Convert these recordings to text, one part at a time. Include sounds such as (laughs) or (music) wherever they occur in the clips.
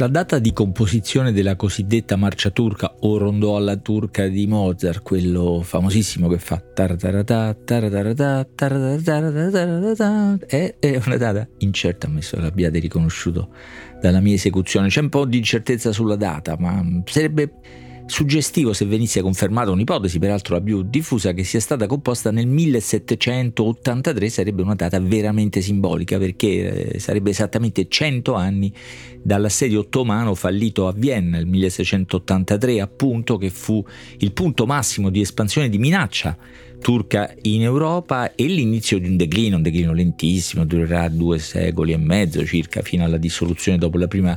La data di composizione della cosiddetta marcia turca o rondò alla turca di Mozart, quello famosissimo che fa è una data incerta, ammesso che l'abbiate riconosciuto dalla mia esecuzione. C'è un po' di incertezza sulla data, ma sarebbe Suggestivo se venisse confermata un'ipotesi, peraltro la più diffusa, che sia stata composta nel 1783 sarebbe una data veramente simbolica perché eh, sarebbe esattamente 100 anni dall'assedio ottomano fallito a Vienna nel 1683, appunto che fu il punto massimo di espansione di minaccia turca in Europa e l'inizio di un declino, un declino lentissimo, durerà due secoli e mezzo circa fino alla dissoluzione dopo la prima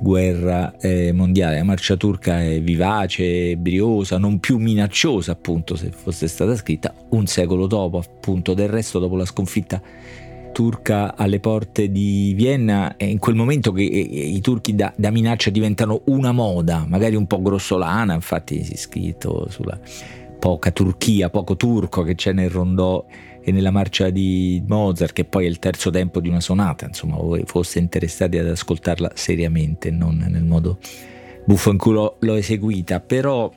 guerra eh, mondiale. La marcia turca è vivace, briosa, non più minacciosa appunto se fosse stata scritta un secolo dopo appunto del resto dopo la sconfitta turca alle porte di Vienna è in quel momento che eh, i turchi da, da minaccia diventano una moda, magari un po' grossolana, infatti si è scritto sulla poca Turchia, poco turco che c'è nel rondò e nella marcia di Mozart, che poi è il terzo tempo di una sonata, insomma, voi foste interessati ad ascoltarla seriamente, non nel modo buffo in cui l'ho, l'ho eseguita, però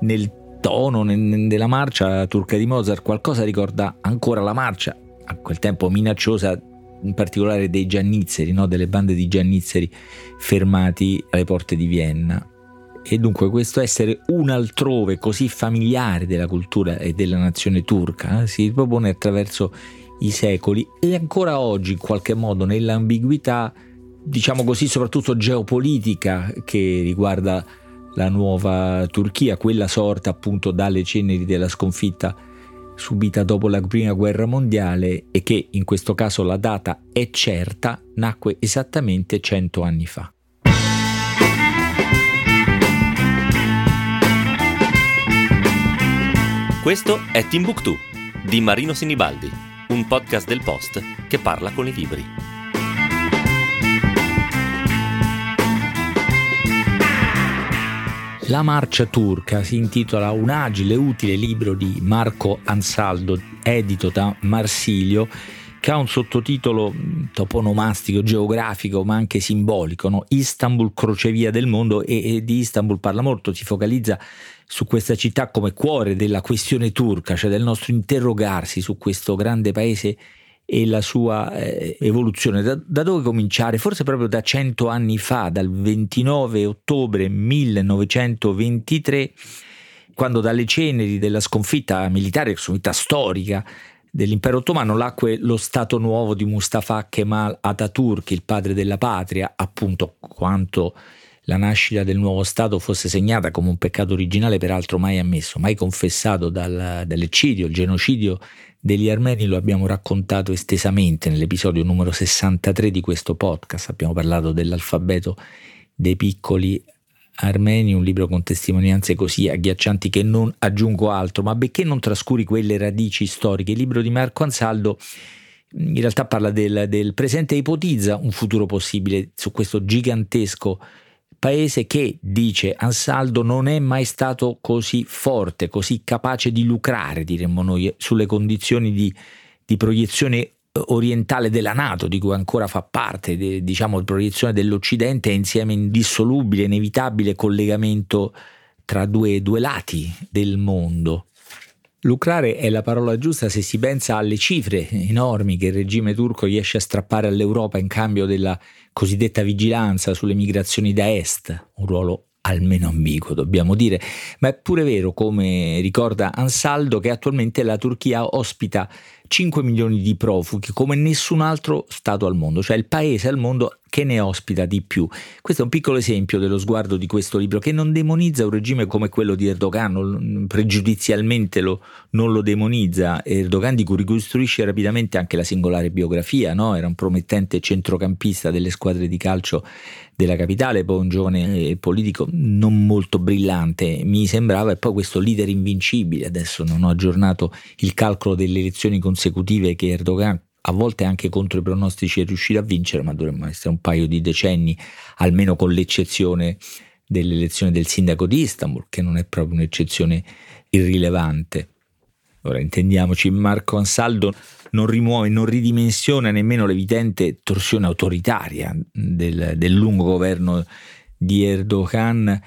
nel tono della marcia turca di Mozart qualcosa ricorda ancora la marcia, a quel tempo minacciosa in particolare dei giannizzeri, no? delle bande di giannizzeri fermati alle porte di Vienna e dunque questo essere un altrove così familiare della cultura e della nazione turca eh, si propone attraverso i secoli e ancora oggi in qualche modo nell'ambiguità, diciamo così, soprattutto geopolitica che riguarda la nuova Turchia, quella sorta appunto dalle ceneri della sconfitta subita dopo la prima guerra mondiale e che in questo caso la data è certa, nacque esattamente cento anni fa. Questo è Timbuktu di Marino Sinibaldi, un podcast del Post che parla con i libri. La marcia turca si intitola Un agile e utile libro di Marco Ansaldo, edito da Marsilio, che ha un sottotitolo toponomastico, geografico, ma anche simbolico, no? Istanbul, crocevia del mondo, e, e di Istanbul parla molto, si focalizza su questa città come cuore della questione turca, cioè del nostro interrogarsi su questo grande paese e la sua eh, evoluzione. Da, da, dove cominciare? Forse proprio da cento anni fa, dal 29 ottobre 1923, quando dalle ceneri della sconfitta militare, sconfitta storica dell'impero ottomano, nacque lo Stato nuovo di Mustafa Kemal Atatürk, il padre della patria, appunto quanto la nascita del nuovo Stato fosse segnata come un peccato originale, peraltro mai ammesso, mai confessato dal, dall'eccidio, il genocidio degli armeni, lo abbiamo raccontato estesamente nell'episodio numero 63 di questo podcast. Abbiamo parlato dell'alfabeto dei piccoli armeni, un libro con testimonianze così agghiaccianti che non aggiungo altro, ma benché non trascuri quelle radici storiche, il libro di Marco Ansaldo in realtà parla del, del presente e ipotizza un futuro possibile su questo gigantesco paese che, dice Ansaldo, non è mai stato così forte, così capace di lucrare, diremmo noi, sulle condizioni di, di proiezione orientale della Nato, di cui ancora fa parte, de, diciamo, di proiezione dell'Occidente, è insieme indissolubile, inevitabile collegamento tra due, due lati del mondo. Lucrare è la parola giusta se si pensa alle cifre enormi che il regime turco riesce a strappare all'Europa in cambio della cosiddetta vigilanza sulle migrazioni da est, un ruolo almeno ambiguo, dobbiamo dire, ma è pure vero, come ricorda Ansaldo, che attualmente la Turchia ospita 5 milioni di profughi come nessun altro Stato al mondo, cioè il paese al mondo che ne ospita di più. Questo è un piccolo esempio dello sguardo di questo libro che non demonizza un regime come quello di Erdogan, pregiudizialmente lo, non lo demonizza. Erdogan di cui ricostruisce rapidamente anche la singolare biografia, no? era un promettente centrocampista delle squadre di calcio della capitale, poi un giovane politico non molto brillante, mi sembrava, e poi questo leader invincibile, adesso non ho aggiornato il calcolo delle elezioni consecutive che Erdogan a volte anche contro i pronostici è riuscito a vincere, ma dovremmo essere un paio di decenni, almeno con l'eccezione dell'elezione del sindaco di Istanbul, che non è proprio un'eccezione irrilevante. Ora intendiamoci, Marco Ansaldo non rimuove, non ridimensiona nemmeno l'evidente torsione autoritaria del, del lungo governo di Erdogan,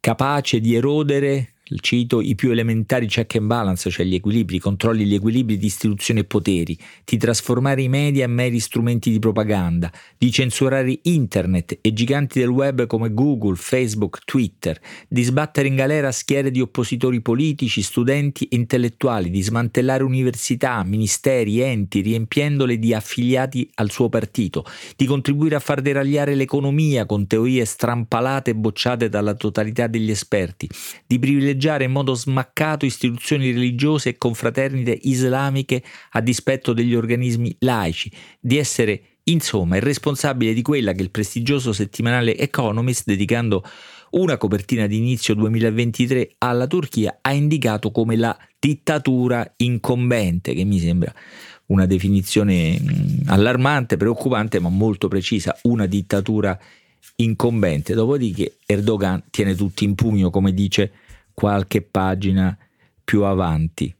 capace di erodere cito i più elementari check and balance, cioè gli equilibri, controlli gli equilibri di istituzione e poteri, di trasformare i media in meri strumenti di propaganda, di censurare internet e giganti del web come Google, Facebook, Twitter, di sbattere in galera schiere di oppositori politici, studenti e intellettuali, di smantellare università, ministeri, enti, riempiendole di affiliati al suo partito, di contribuire a far deragliare l'economia con teorie strampalate e bocciate dalla totalità degli esperti, di privilegiare privilegiare in modo smaccato istituzioni religiose e confraternite islamiche a dispetto degli organismi laici, di essere insomma il responsabile di quella che il prestigioso settimanale Economist, dedicando una copertina di inizio 2023 alla Turchia, ha indicato come la dittatura incombente, che mi sembra una definizione allarmante, preoccupante, ma molto precisa, una dittatura incombente. Dopodiché Erdogan tiene tutti in pugno, come dice qualche pagina più avanti.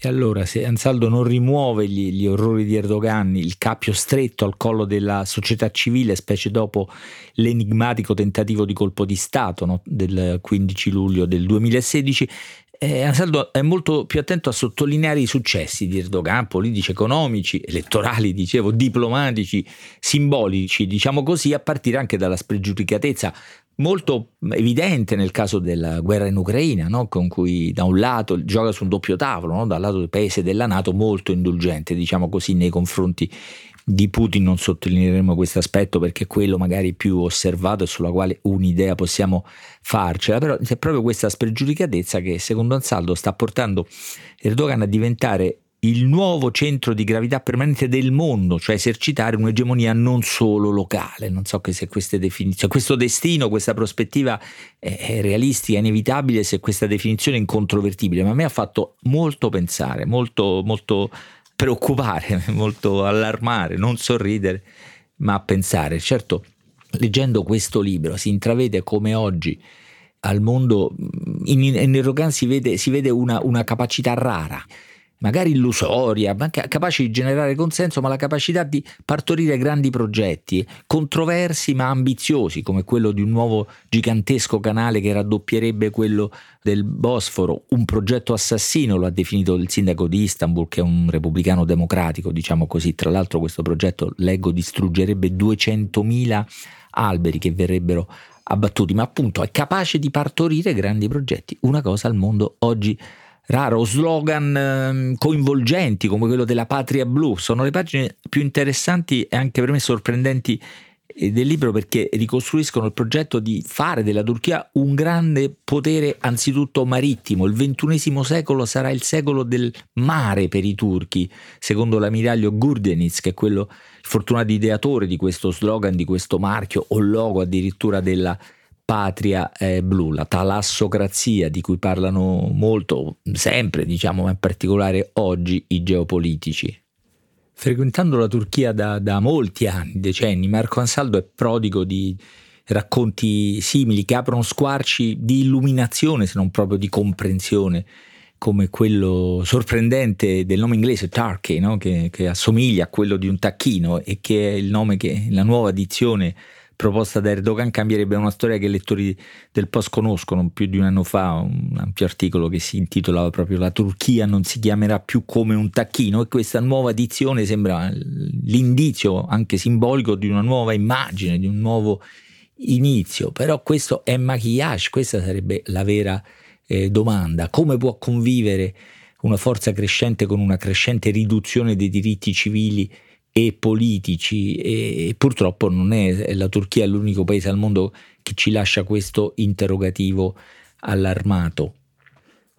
E allora se Ansaldo non rimuove gli, gli, orrori di Erdogan, il cappio stretto al collo della società civile, specie dopo l'enigmatico tentativo di colpo di Stato no, del 15 luglio del 2016, eh, Ansaldo è molto più attento a sottolineare i successi di Erdogan, politici, economici, elettorali, dicevo, diplomatici, simbolici, diciamo così, a partire anche dalla spregiudicatezza molto evidente nel caso della guerra in Ucraina, no? con cui da un lato gioca su un doppio tavolo, no? dal lato del paese della Nato molto indulgente, diciamo così, nei confronti di Putin non sottolineeremo questo aspetto perché è quello magari più osservato e sulla quale un'idea possiamo farcela, però è proprio questa spregiudicatezza che secondo Ansaldo sta portando Erdogan a diventare il nuovo centro di gravità permanente del mondo, cioè esercitare un'egemonia non solo locale. Non so se queste definizioni, questo destino, questa prospettiva è realistica, inevitabile, se questa definizione è incontrovertibile, ma a me ha fatto molto pensare, molto, molto preoccupare, (laughs) molto allarmare, non sorridere, ma pensare. Certo, leggendo questo libro si intravede come oggi al mondo in, in Erdogan si vede, si vede una, una capacità rara magari illusoria, capace di generare consenso, ma la capacità di partorire grandi progetti, controversi ma ambiziosi, come quello di un nuovo gigantesco canale che raddoppierebbe quello del Bosforo, un progetto assassino, lo ha definito il sindaco di Istanbul, che è un repubblicano democratico, diciamo così. Tra l'altro questo progetto, leggo, distruggerebbe 200.000 alberi che verrebbero abbattuti, ma appunto è capace di partorire grandi progetti, una cosa al mondo oggi raro, slogan ehm, coinvolgenti come quello della Patria Blu. Sono le pagine più interessanti e anche per me sorprendenti eh, del libro perché ricostruiscono il progetto di fare della Turchia un grande potere anzitutto marittimo. Il ventunesimo secolo sarà il secolo del mare per i turchi, secondo l'ammiraglio Gurdeniz, che è quello fortunato ideatore di questo slogan, di questo marchio o logo addirittura della patria eh, blu, la talassocrazia di cui parlano molto, sempre diciamo, ma in particolare oggi i geopolitici. Frequentando la Turchia da, da molti anni, decenni, Marco Ansaldo è prodigo di racconti simili che aprono squarci di illuminazione, se non proprio di comprensione, come quello sorprendente del nome inglese Turkey, no? che, che, assomiglia a quello di un tacchino e che è il nome che la nuova edizione proposta da Erdogan cambierebbe una storia che i lettori del Post conoscono. Più di un anno fa un ampio articolo che si intitolava proprio La Turchia non si chiamerà più come un tacchino e questa nuova edizione sembra l'indizio anche simbolico di una nuova immagine, di un nuovo inizio. Però questo è maquillage, questa sarebbe la vera eh, domanda. Come può convivere una forza crescente con una crescente riduzione dei diritti civili? E politici e purtroppo non è la Turchia è l'unico paese al mondo che ci lascia questo interrogativo allarmato.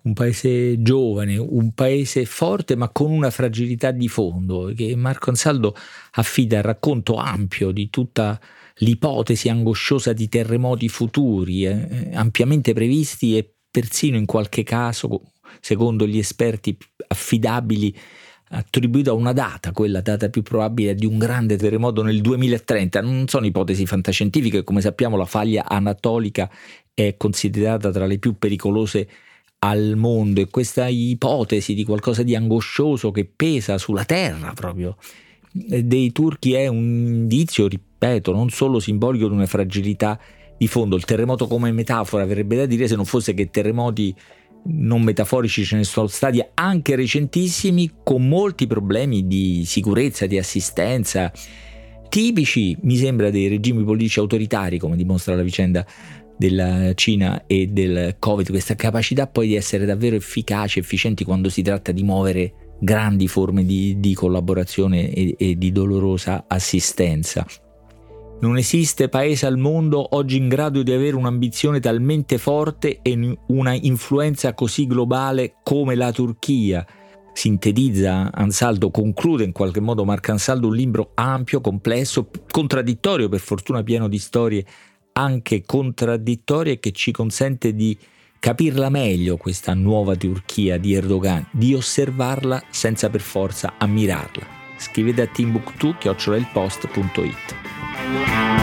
Un paese giovane, un paese forte ma con una fragilità di fondo che Marco Ansaldo affida al racconto ampio di tutta l'ipotesi angosciosa di terremoti futuri eh, ampiamente previsti e persino in qualche caso, secondo gli esperti affidabili, attribuito a una data, quella data più probabile di un grande terremoto nel 2030. Non sono ipotesi fantascientifiche, come sappiamo la faglia anatolica è considerata tra le più pericolose al mondo e questa ipotesi di qualcosa di angoscioso che pesa sulla terra proprio dei turchi è un indizio, ripeto, non solo simbolico di una fragilità di fondo. Il terremoto come metafora verrebbe da dire se non fosse che terremoti non metaforici ce ne sono stati anche recentissimi con molti problemi di sicurezza, di assistenza, tipici mi sembra dei regimi politici autoritari come dimostra la vicenda della Cina e del Covid, questa capacità poi di essere davvero efficaci, efficienti quando si tratta di muovere grandi forme di, di collaborazione e, e di dolorosa assistenza. Non esiste paese al mondo oggi in grado di avere un'ambizione talmente forte e una influenza così globale come la Turchia. Sintetizza Ansaldo, conclude in qualche modo Marco Ansaldo un libro ampio, complesso, contraddittorio, per fortuna pieno di storie anche contraddittorie che ci consente di capirla meglio questa nuova Turchia di Erdogan, di osservarla senza per forza ammirarla. Scrivete a timbuktu.it. Bye.